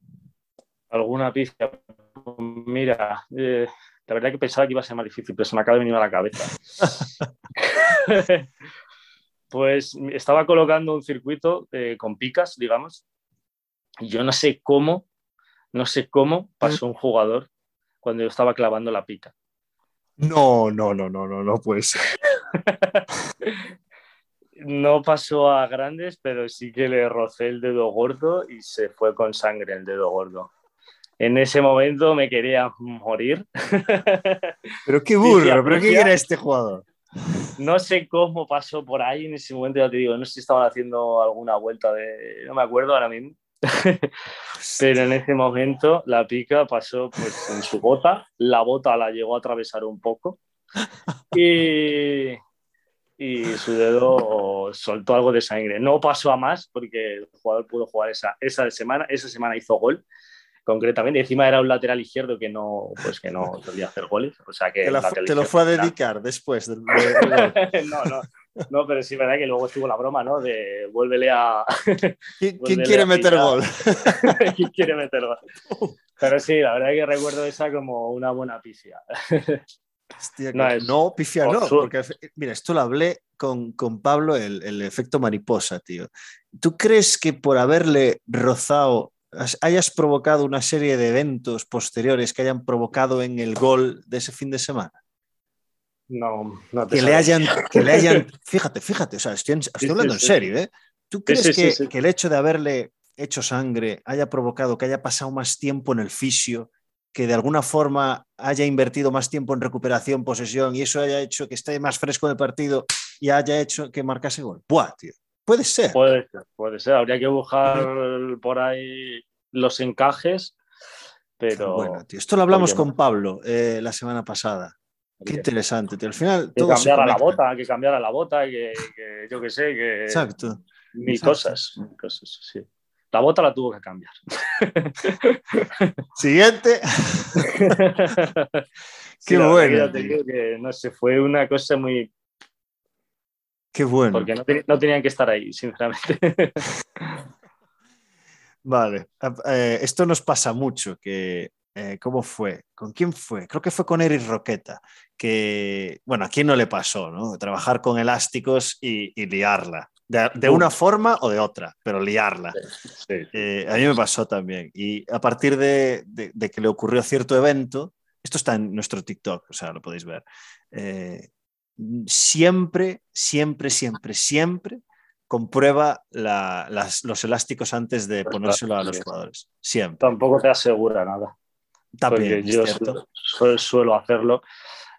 Alguna pifia. Mira, eh, la verdad que pensaba que iba a ser más difícil, pero se me acaba de venir a la cabeza. [LAUGHS] pues estaba colocando un circuito con picas, digamos. Y yo no sé cómo, no sé cómo pasó un jugador cuando yo estaba clavando la pica. No, no, no, no, no, no puede ser. [LAUGHS] no pasó a grandes, pero sí que le rocé el dedo gordo y se fue con sangre el dedo gordo. En ese momento me quería morir. [LAUGHS] Pero qué burro, pero qué era este jugador. No sé cómo pasó por ahí en ese momento, ya te digo, no sé si estaban haciendo alguna vuelta de. No me acuerdo ahora mismo. [LAUGHS] Pero en ese momento la pica pasó pues, en su bota, la bota la llegó a atravesar un poco y, y su dedo soltó algo de sangre. No pasó a más porque el jugador pudo jugar esa, esa semana, esa semana hizo gol concretamente. Y encima era un lateral izquierdo que no, pues que no solía hacer goles. O sea que te, la, te lo fue a dedicar era... después del, del [LAUGHS] no, no, no, pero sí, verdad que luego estuvo la broma, ¿no? De vuélvele a. [LAUGHS] ¿Quién, vuélvele quiere a meter gol? [LAUGHS] ¿Quién quiere meter gol? [LAUGHS] Pero sí, la verdad que recuerdo esa como una buena pifia. Hostia, no, es... no, pifia no, porque mira, esto lo hablé con, con Pablo, el, el efecto mariposa, tío. ¿Tú crees que por haberle rozado hayas provocado una serie de eventos posteriores que hayan provocado en el gol de ese fin de semana? No, no te que, le hayan, que le hayan, [LAUGHS] fíjate, fíjate, o sea, estoy, hablando en serio, ¿eh? ¿Tú crees que, que, el hecho de haberle hecho sangre haya provocado que haya pasado más tiempo en el fisio, que de alguna forma haya invertido más tiempo en recuperación, posesión, y eso haya hecho que esté más fresco el partido y haya hecho que marcase gol? ¡Buah, tío! Puede ser. Puede ser, puede ser. Habría que buscar por ahí los encajes, pero... Bueno, tío. Esto lo hablamos con Pablo eh, la semana pasada. Qué interesante, tío. Al final que cambiara la bota, que cambiara la bota, que, que yo qué sé, que... Exacto. Mil Exacto. cosas, mil cosas, sí. La bota la tuvo que cambiar. [LAUGHS] Siguiente. [LAUGHS] Qué sí, bueno. Te digo que, no sé, fue una cosa muy, Qué bueno. Porque no, no, tenían que estar ahí, sinceramente. [LAUGHS] Vale. Eh, esto nos pasa mucho, que eh, ¿cómo fue? ¿Con quién fue? Creo que fue con Eric Roqueta, que, bueno, a quién no le pasó, ¿no? Trabajar con elásticos y, y liarla. De, de, una forma o de otra, pero liarla. Sí. Eh, a mí me pasó también. Y a partir de, de, de, que le ocurrió cierto evento, esto está en nuestro TikTok, o sea, lo podéis ver. Eh, siempre, siempre, siempre, siempre comprueba la, las, los elásticos antes de ponérselo a los jugadores. Siempre. Tampoco te asegura nada. También, yo su, suelo hacerlo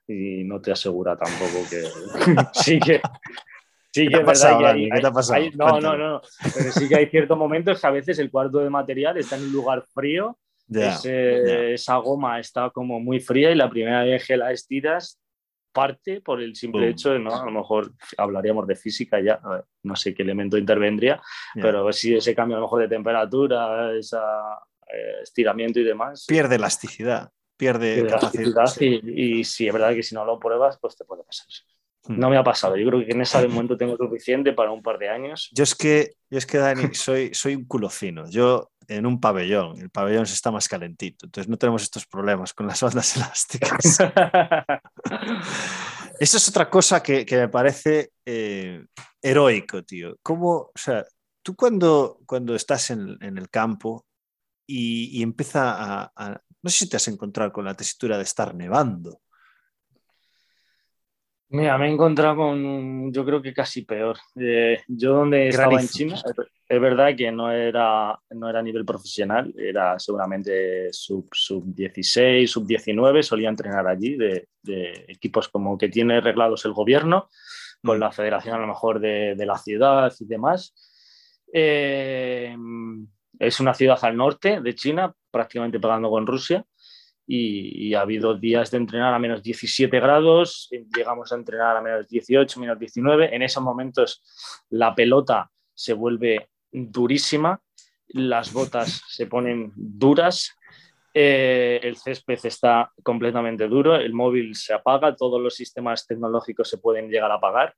y no te asegura tampoco que [LAUGHS] sí que sí que no, no, no, pero sí que hay ciertos momentos que a veces el cuarto de material está en un lugar frío, yeah, ese, yeah. esa goma está como muy fría y la primera vez que la estiras parte por el simple Boom. hecho de, ¿no? A lo mejor hablaríamos de física ya, no sé qué elemento intervendría, Yeah. pero si ese cambio a lo mejor de temperatura, eh, estiramiento y demás. Pierde elasticidad, pierde, pierde capacidad. elasticidad y, y si es verdad que si no lo pruebas, pues te puede pasar. Hmm. No me ha pasado. Yo creo que en ese [LAUGHS] momento tengo suficiente para un par de años. Yo es que, yo es que Dani, soy, soy un culo fino. Yo en un pabellón, el pabellón se está más calentito, entonces no tenemos estos problemas con las bandas [LAUGHS] elásticas. [LAUGHS] Eso es otra cosa que, me parece eh, heroico, tío. ¿Cómo, o sea, tú cuando, cuando estás en, el campo y, empieza a, No sé si te has encontrado con la tesitura de estar nevando. Mira, me he encontrado con, yo creo que casi peor. Eh, yo donde estaba en China, es verdad que no era, no era a nivel profesional, era seguramente sub, sub 16, sub 19, solía entrenar allí de, equipos como que tiene reglados el gobierno, con mm. la federación a lo mejor de, la ciudad y demás. Eh, es una ciudad al norte de China, prácticamente pegando con Rusia y, ha habido días de entrenar a menos 17 grados, llegamos a entrenar a menos 18, menos 19. En esos momentos la pelota se vuelve durísima, las botas se ponen duras, eh, el césped está completamente duro, el móvil se apaga, todos los sistemas tecnológicos se pueden llegar a apagar.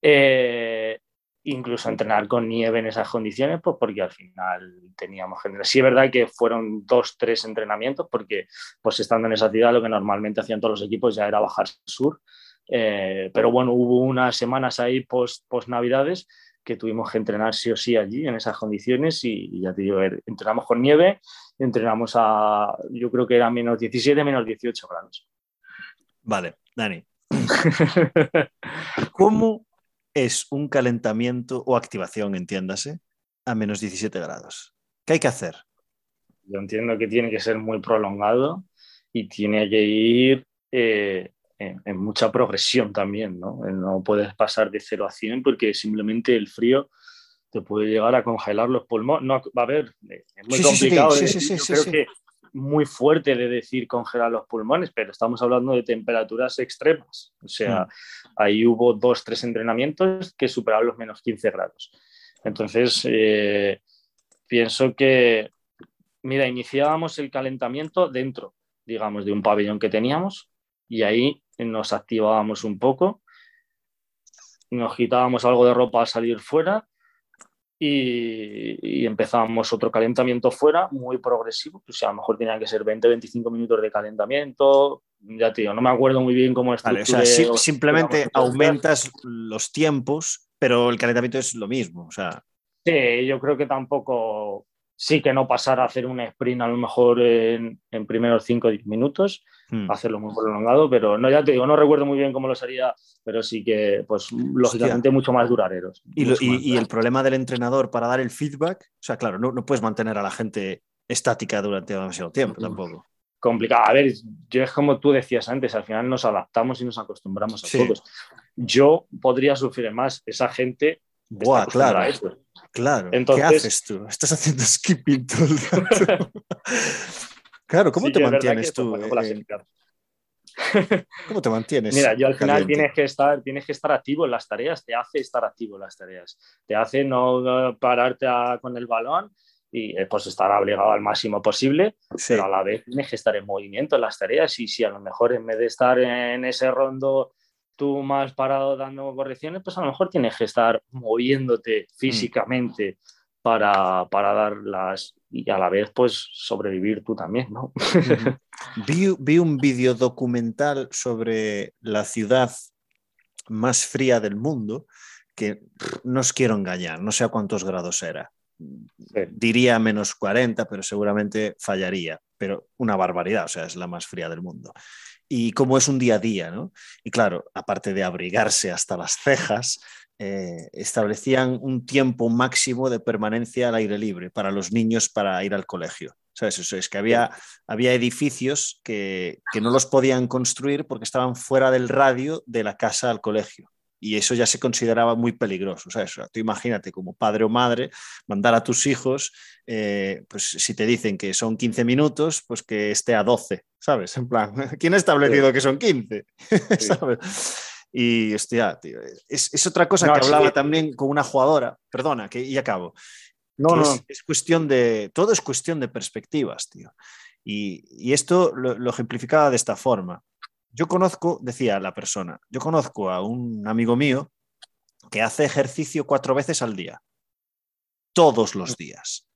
Eh, incluso entrenar con nieve en esas condiciones, pues porque al final teníamos que... Sí es verdad que fueron dos, tres entrenamientos, porque pues estando en esa ciudad lo que normalmente hacían todos los equipos ya era bajar sur, eh, pero bueno, hubo unas semanas ahí post, post navidades que tuvimos que entrenar sí o sí allí en esas condiciones y, ya te digo, er, entrenamos con nieve, entrenamos a, yo creo que era menos 17, menos 18 grados. Vale, Dani. [LAUGHS] ¿Cómo es un calentamiento o activación, entiéndase, a menos 17 grados. ¿Qué hay que hacer? Yo entiendo que tiene que ser muy prolongado y tiene que ir eh, en, mucha progresión también, ¿no? No puedes pasar de 0 a 100 porque simplemente el frío te puede llegar a congelar los pulmones. No, va a ver, es muy complicado. Sí, sí, sí, creo que muy fuerte de decir congelar los pulmones, pero estamos hablando de temperaturas extremas. O sea, mm. ahí hubo dos, tres entrenamientos que superaron los menos 15 grados. Entonces, eh, pienso que, mira, iniciábamos el calentamiento dentro, digamos, de un pabellón que teníamos y ahí nos activábamos un poco, nos quitábamos algo de ropa a salir fuera y, empezábamos otro calentamiento fuera, muy progresivo, pues a lo mejor tenían que ser 20-25 minutos de calentamiento, ya te digo, no me acuerdo muy bien cómo es. simplemente aumentas los tiempos, pero el calentamiento es lo mismo, o sea... Sí, yo creo que tampoco sí que no pasar a hacer un sprint a lo mejor en, en primeros 5 o 10 minutos, hmm. hacerlo muy prolongado, pero no, ya te digo, no recuerdo muy bien cómo lo sería, pero sí que, pues, lógicamente mucho más duraderos. Y, el problema del entrenador para dar el feedback, o sea, claro, no, no puedes mantener a la gente estática durante demasiado tiempo tampoco. Complicado. A ver, yo es como tú decías antes, al final nos adaptamos y nos acostumbramos a todos. Yo podría sufrir más, esa gente Buah, claro. Claro. Entonces, ¿Qué haces tú? Estás haciendo [LAUGHS] skipping todo el rato. [LAUGHS] claro, ¿cómo te mantienes tú? ¿Cómo te mantienes? Mira, yo al final tienes que, estar, tienes que estar activo en las tareas, te hace estar activo en las tareas, te hace no pararte con el balón y eh, pues estar obligado al máximo posible, pero a la vez tienes que estar en movimiento en las tareas y si a lo mejor en vez de estar en ese rondo tú más parado dando correcciones, pues a lo mejor tienes que estar moviéndote mm. Para, para darlas y a la vez pues sobrevivir tú también, ¿no? [LAUGHS] vi, vi, un vídeo documental sobre la ciudad más fría del mundo que no os quiero engañar, no sé a cuántos grados era. Diría menos 40, pero seguramente fallaría, pero una barbaridad, o sea, es la más fría del mundo y cómo es un día a día, ¿no? Y claro, aparte de abrigarse hasta las cejas, eh, establecían un tiempo máximo de permanencia al aire libre para los niños para ir al colegio. ¿Sabes? Eso es que había, había edificios que, que no los podían construir porque estaban fuera del radio de la casa al colegio y eso ya se consideraba muy peligroso. O sea, tú imagínate como padre o madre mandar a tus hijos, eh, pues si te dicen que son 15 minutos, pues que esté a 12, ¿sabes? En plan, [LAUGHS] ¿quién ha establecido que son 15? [LAUGHS] ¿Sabes? Y hostia, tío, es, otra cosa que hablaba también con una jugadora, perdona, que y acabo. No, no. Es, cuestión de, todo es cuestión de perspectivas, tío. Y, y esto lo, lo ejemplificaba de esta forma yo conozco, decía la persona, yo conozco a un amigo mío que hace ejercicio cuatro veces al día, todos los días.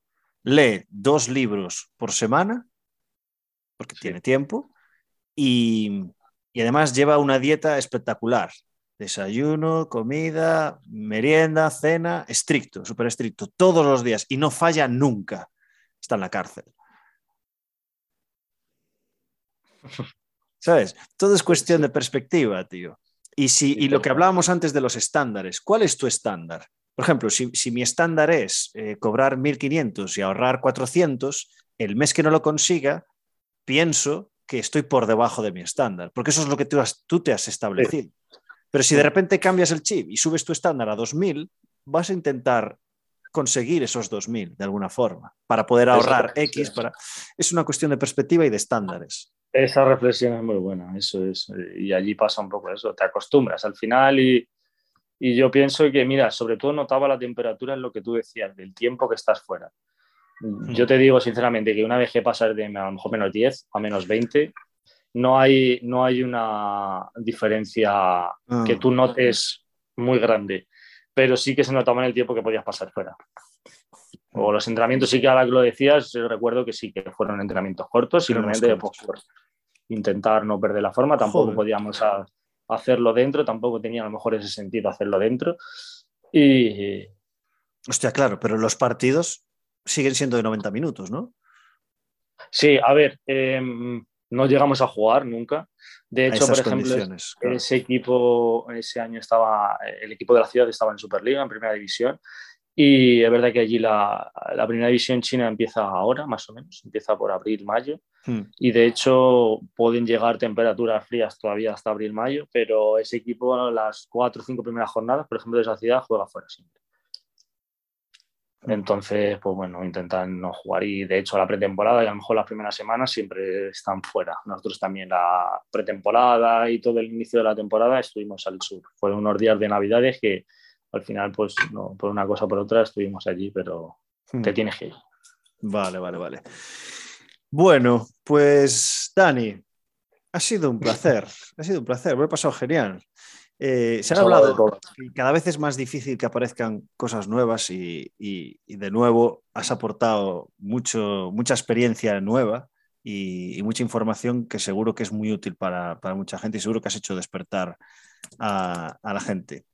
Lee dos libros por semana, porque tiene tiempo, y, y además lleva una dieta espectacular. Desayuno, comida, merienda, cena, estricto, súper estricto, todos los días y no falla nunca. Está en la cárcel. ¿Sabes? Todo es cuestión de perspectiva, tío. Y, si, y lo que hablábamos antes de los estándares, ¿cuál es tu estándar? Por ejemplo, si, mi estándar es eh, cobrar 1.500 y ahorrar 400, el mes que no lo consiga, pienso que estoy por debajo de mi estándar, porque eso es lo que tú, tú te has establecido. Pero si de repente cambias el chip y subes tu estándar a 2.000, vas a intentar conseguir esos 2.000 de alguna forma, para poder ahorrar X. Para... Es una cuestión de perspectiva y de estándares. Esa reflexión es muy buena, eso es. Y allí pasa un poco eso, te acostumbras al final y, y yo pienso que, mira, sobre todo notaba la temperatura en lo que tú decías, del tiempo que estás fuera. Hmm. Yo te digo sinceramente que una vez que pasas de a lo mejor menos 10 a menos 20, no hay, no hay una diferencia ah. que tú notes muy grande, pero sí que se notaba en el tiempo que podías pasar fuera. O los entrenamientos sí que ahora que lo decías, recuerdo que sí que fueron entrenamientos cortos, simplemente pues, por intentar no perder la forma, tampoco podíamos hacerlo dentro, tampoco tenía a lo mejor ese sentido hacerlo dentro. Y... Hostia, claro, pero los partidos siguen siendo de 90 minutos, ¿no? Sí, a ver, eh, no llegamos a jugar nunca. De hecho, por ejemplo, ese equipo, ese año estaba, el equipo de la ciudad estaba en Superliga, en primera división. Y es verdad que allí la, la primera división china empieza ahora, más o menos, empieza por abril, mayo. Hmm. Y de hecho pueden llegar temperaturas frías todavía hasta abril, mayo, pero ese equipo, las cuatro o cinco primeras jornadas, por ejemplo, de esa ciudad, juega fuera siempre. Entonces, pues bueno, intentan no jugar y de hecho la pretemporada y a lo mejor las primeras semanas siempre están fuera. Nosotros también la pretemporada y todo el inicio de la temporada estuvimos al sur. Fueron unos días de navidades que al final, pues no, por una cosa o por otra estuvimos allí, pero te hmm. tienes que ir. Vale, vale, vale. Bueno, pues Dani, ha sido un placer, [LAUGHS] ha sido un placer, me he pasado genial. Eh, se ha hablado que cada vez es más difícil que aparezcan cosas nuevas y, de nuevo has aportado mucho, mucha experiencia nueva y, mucha información que seguro que es muy útil para, mucha gente y seguro que has hecho despertar a, a la gente.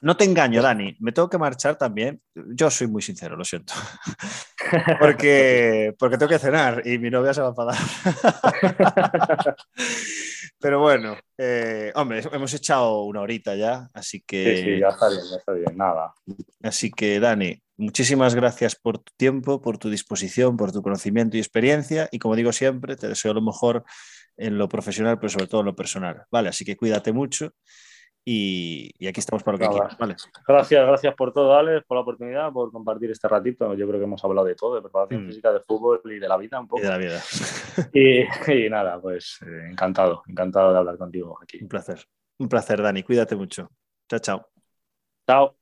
No te engaño, Dani, me tengo que marchar también. Yo soy muy sincero, lo siento. [LAUGHS] porque, porque tengo que cenar y mi novia se va a enfadar. [LAUGHS] Pero bueno, eh, hombre, hemos echado una horita ya, así que. Sí, sí, ya está bien, ya está bien, nada. Así que, Dani, muchísimas gracias por tu tiempo, por tu disposición, por tu conocimiento y experiencia. Y como digo siempre, te deseo lo mejor en lo profesional, pero sobre todo en lo personal. Vale, así que cuídate mucho y, aquí estamos para lo que quieras. Vale. Gracias, gracias por todo, Alex, por la oportunidad, por compartir este ratito. Yo creo que hemos hablado de todo, de preparación mm. física, de fútbol y de la vida un poco. Y de la vida. [LAUGHS] y, nada, pues eh, encantado, encantado de hablar contigo aquí. Un placer. Un placer, Dani. Cuídate mucho. Chao, chao. Chao.